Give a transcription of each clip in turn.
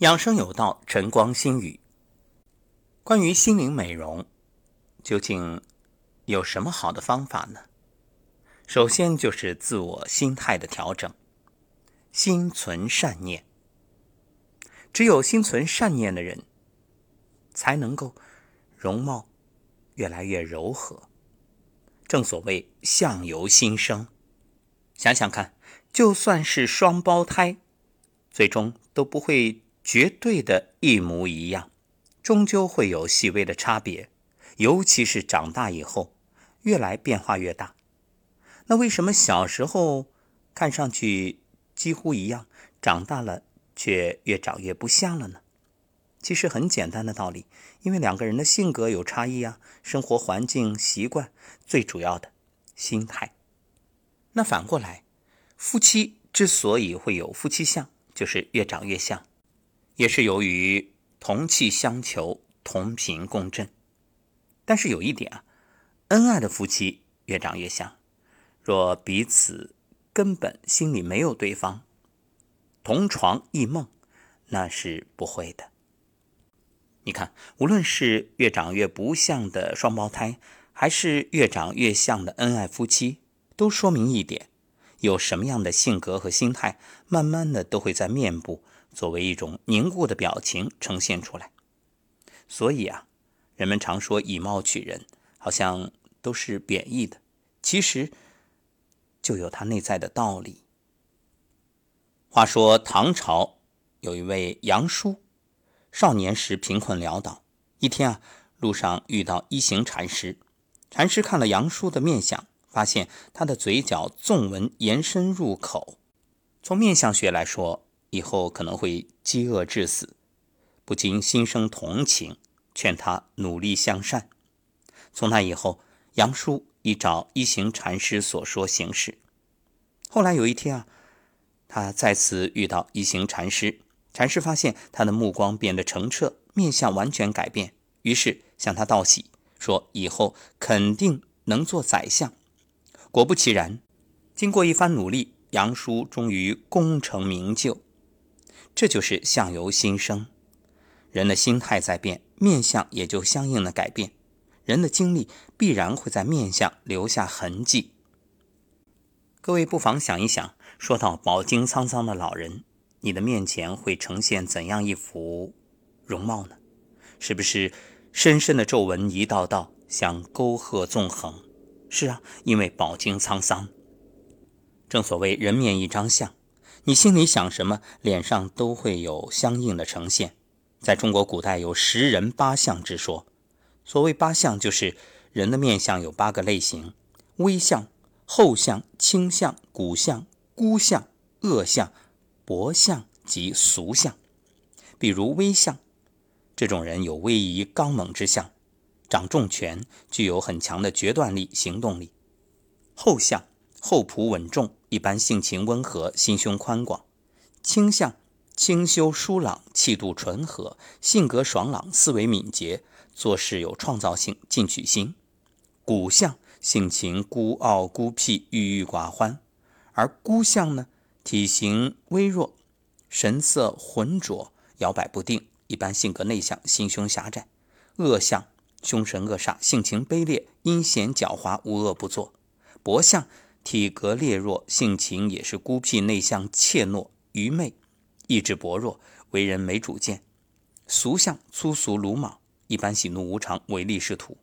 养生有道，晨光心语。关于心灵美容，究竟有什么好的方法呢？首先就是自我心态的调整，心存善念。只有心存善念的人，才能够容貌越来越柔和。正所谓相由心生，想想看，就算是双胞胎，最终都不会。绝对的一模一样，终究会有细微的差别，尤其是长大以后，越来变化越大。那为什么小时候看上去几乎一样，长大了却越长越不像了呢？其实很简单的道理，因为两个人的性格有差异啊，生活环境、习惯，最主要的心态。那反过来，夫妻之所以会有夫妻相，就是越长越像。也是由于同气相求、同频共振。但是有一点啊，恩爱的夫妻越长越像。若彼此根本心里没有对方，同床异梦，那是不会的。你看，无论是越长越不像的双胞胎，还是越长越像的恩爱夫妻，都说明一点：有什么样的性格和心态，慢慢的都会在面部。作为一种凝固的表情呈现出来，所以啊，人们常说以貌取人，好像都是贬义的，其实就有它内在的道理。话说唐朝有一位杨叔，少年时贫困潦倒，一天啊，路上遇到一行禅师，禅师看了杨叔的面相，发现他的嘴角纵纹延伸入口，从面相学来说。以后可能会饥饿致死，不禁心生同情，劝他努力向善。从那以后，杨叔依照一行禅师所说行事。后来有一天啊，他再次遇到一行禅师，禅师发现他的目光变得澄澈，面相完全改变，于是向他道喜，说以后肯定能做宰相。果不其然，经过一番努力，杨叔终于功成名就。这就是相由心生，人的心态在变，面相也就相应的改变。人的经历必然会在面相留下痕迹。各位不妨想一想，说到饱经沧桑的老人，你的面前会呈现怎样一幅容貌呢？是不是深深的皱纹一道道，像沟壑纵横？是啊，因为饱经沧桑。正所谓人面一张相。你心里想什么，脸上都会有相应的呈现。在中国古代有十人八相之说，所谓八相，就是人的面相有八个类型：微相、厚相、轻相、骨相、孤相、恶相、薄相及俗相。比如微相，这种人有威仪刚猛之相，掌重权，具有很强的决断力、行动力。厚相。厚朴稳重，一般性情温和，心胸宽广；倾向清修疏朗，气度淳和，性格爽朗，思维敏捷，做事有创造性，进取心。骨相性情孤傲孤僻，郁郁寡欢；而孤相呢，体型微弱，神色浑浊，摇摆不定，一般性格内向，心胸狭窄。恶相凶神恶煞，性情卑劣，阴险狡猾，无恶不作。薄相。体格劣弱，性情也是孤僻内向、怯懦、愚昧，意志薄弱，为人没主见。俗相粗俗鲁莽，一般喜怒无常，唯利是图。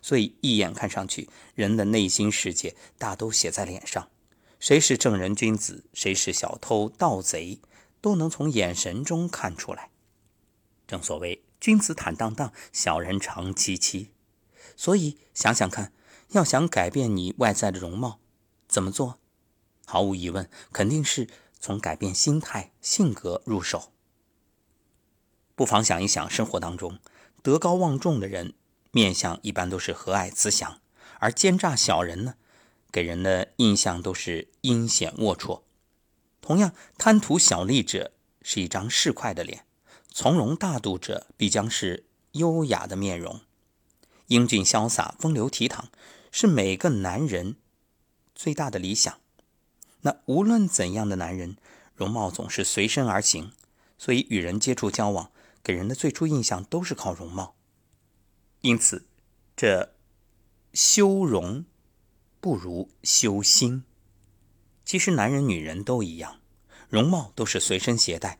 所以一眼看上去，人的内心世界大都写在脸上。谁是正人君子，谁是小偷盗贼，都能从眼神中看出来。正所谓君子坦荡荡，小人长戚戚。所以想想看，要想改变你外在的容貌，怎么做？毫无疑问，肯定是从改变心态、性格入手。不妨想一想，生活当中德高望重的人，面相一般都是和蔼慈祥；而奸诈小人呢，给人的印象都是阴险龌龊。同样，贪图小利者是一张市侩的脸，从容大度者必将是优雅的面容。英俊潇洒、风流倜傥，是每个男人。最大的理想，那无论怎样的男人，容貌总是随身而行，所以与人接触交往，给人的最初印象都是靠容貌。因此，这修容不如修心。其实，男人、女人都一样，容貌都是随身携带、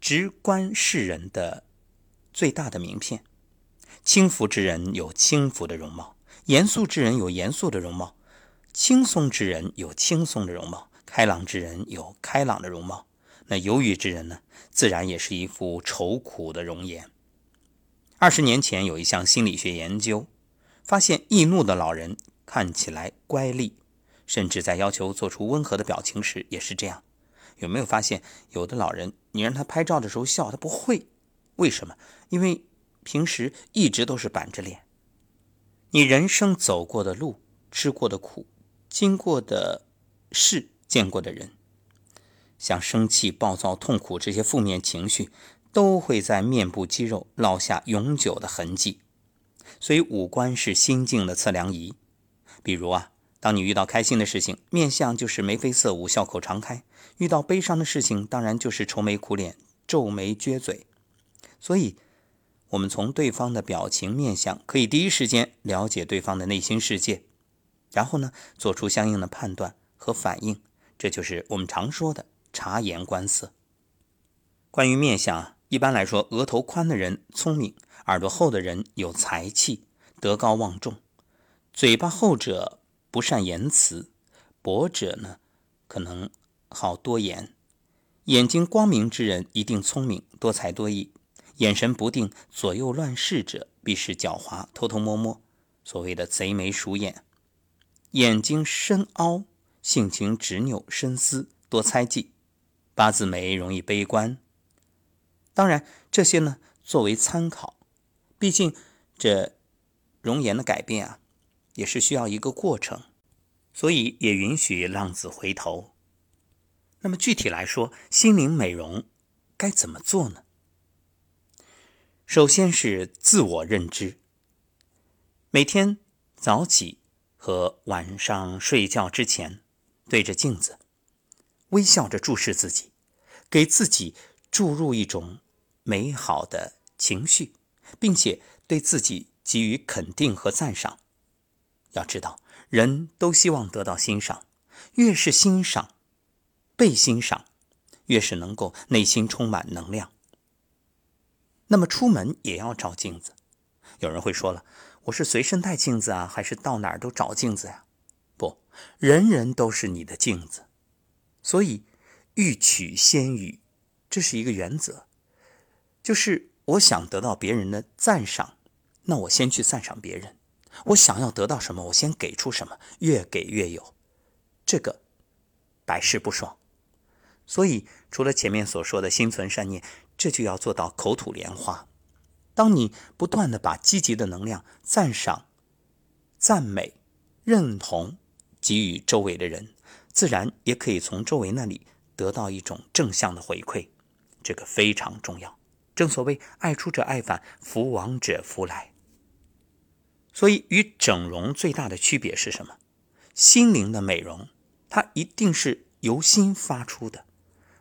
直观世人的最大的名片。轻浮之人有轻浮的容貌，严肃之人有严肃的容貌，轻松之人有轻松的容貌，开朗之人有开朗的容貌。那忧郁之人呢，自然也是一副愁苦的容颜。二十年前有一项心理学研究，发现易怒的老人看起来乖戾，甚至在要求做出温和的表情时也是这样。有没有发现，有的老人你让他拍照的时候笑，他不会，为什么？因为平时一直都是板着脸。你人生走过的路、吃过的苦、经过的事、见过的人。像生气、暴躁、痛苦这些负面情绪，都会在面部肌肉烙下永久的痕迹。所以，五官是心境的测量仪。比如啊，当你遇到开心的事情，面相就是眉飞色舞、笑口常开；遇到悲伤的事情，当然就是愁眉苦脸、皱眉撅嘴。所以，我们从对方的表情、面相，可以第一时间了解对方的内心世界，然后呢，做出相应的判断和反应。这就是我们常说的。察言观色。关于面相，一般来说，额头宽的人聪明，耳朵厚的人有才气，德高望重；嘴巴厚者不善言辞，薄者呢可能好多言。眼睛光明之人一定聪明，多才多艺；眼神不定、左右乱视者，必是狡猾、偷偷摸摸，所谓的贼眉鼠眼。眼睛深凹，性情执拗、深思、多猜忌。八字眉容易悲观，当然这些呢作为参考，毕竟这容颜的改变啊，也是需要一个过程，所以也允许浪子回头。那么具体来说，心灵美容该怎么做呢？首先是自我认知，每天早起和晚上睡觉之前，对着镜子。微笑着注视自己，给自己注入一种美好的情绪，并且对自己给予肯定和赞赏。要知道，人都希望得到欣赏，越是欣赏、被欣赏，越是能够内心充满能量。那么出门也要照镜子。有人会说了：“我是随身带镜子啊，还是到哪儿都找镜子呀？”不，人人都是你的镜子。所以，欲取先予，这是一个原则，就是我想得到别人的赞赏，那我先去赞赏别人。我想要得到什么，我先给出什么，越给越有，这个百试不爽。所以，除了前面所说的心存善念，这就要做到口吐莲花。当你不断的把积极的能量、赞赏、赞美、认同给予周围的人。自然也可以从周围那里得到一种正向的回馈，这个非常重要。正所谓“爱出者爱返，福往者福来”。所以，与整容最大的区别是什么？心灵的美容，它一定是由心发出的，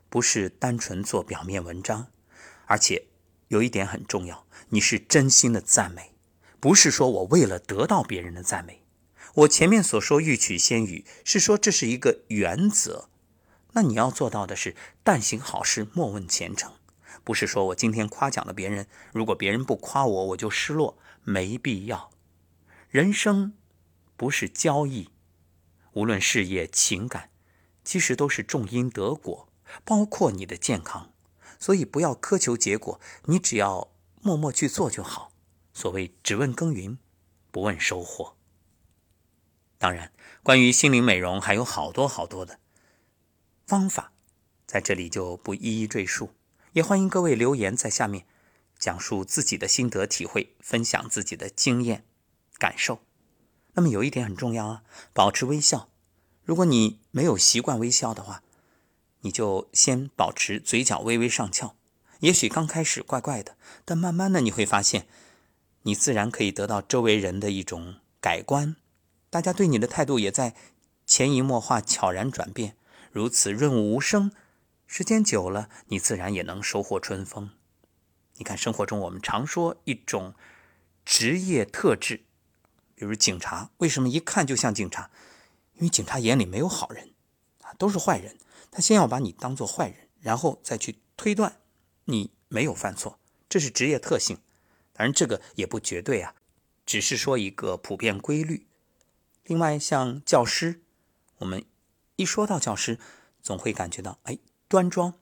不是单纯做表面文章。而且，有一点很重要，你是真心的赞美，不是说我为了得到别人的赞美。我前面所说“欲取先予”，是说这是一个原则。那你要做到的是“但行好事，莫问前程”，不是说我今天夸奖了别人，如果别人不夸我，我就失落，没必要。人生不是交易，无论事业、情感，其实都是种因得果，包括你的健康。所以不要苛求结果，你只要默默去做就好。所谓“只问耕耘，不问收获”。当然，关于心灵美容还有好多好多的方法，在这里就不一一赘述。也欢迎各位留言在下面，讲述自己的心得体会，分享自己的经验感受。那么有一点很重要啊，保持微笑。如果你没有习惯微笑的话，你就先保持嘴角微微上翘。也许刚开始怪怪的，但慢慢的你会发现，你自然可以得到周围人的一种改观。大家对你的态度也在潜移默化、悄然转变，如此润物无声，时间久了，你自然也能收获春风。你看，生活中我们常说一种职业特质，比如警察，为什么一看就像警察？因为警察眼里没有好人，都是坏人。他先要把你当做坏人，然后再去推断你没有犯错，这是职业特性。当然，这个也不绝对啊，只是说一个普遍规律。另外，像教师，我们一说到教师，总会感觉到哎，端庄、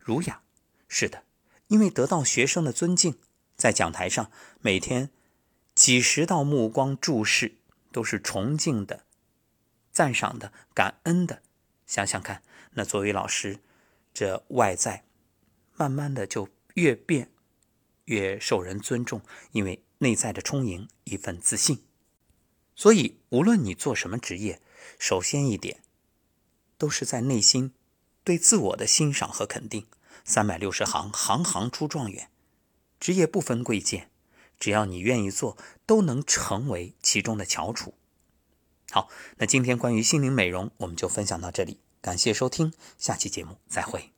儒雅。是的，因为得到学生的尊敬，在讲台上每天几十道目光注视，都是崇敬的、赞赏的、感恩的。想想看，那作为老师，这外在慢慢的就越变越受人尊重，因为内在的充盈一份自信。所以，无论你做什么职业，首先一点，都是在内心对自我的欣赏和肯定。三百六十行，行行出状元。职业不分贵贱，只要你愿意做，都能成为其中的翘楚。好，那今天关于心灵美容，我们就分享到这里。感谢收听，下期节目再会。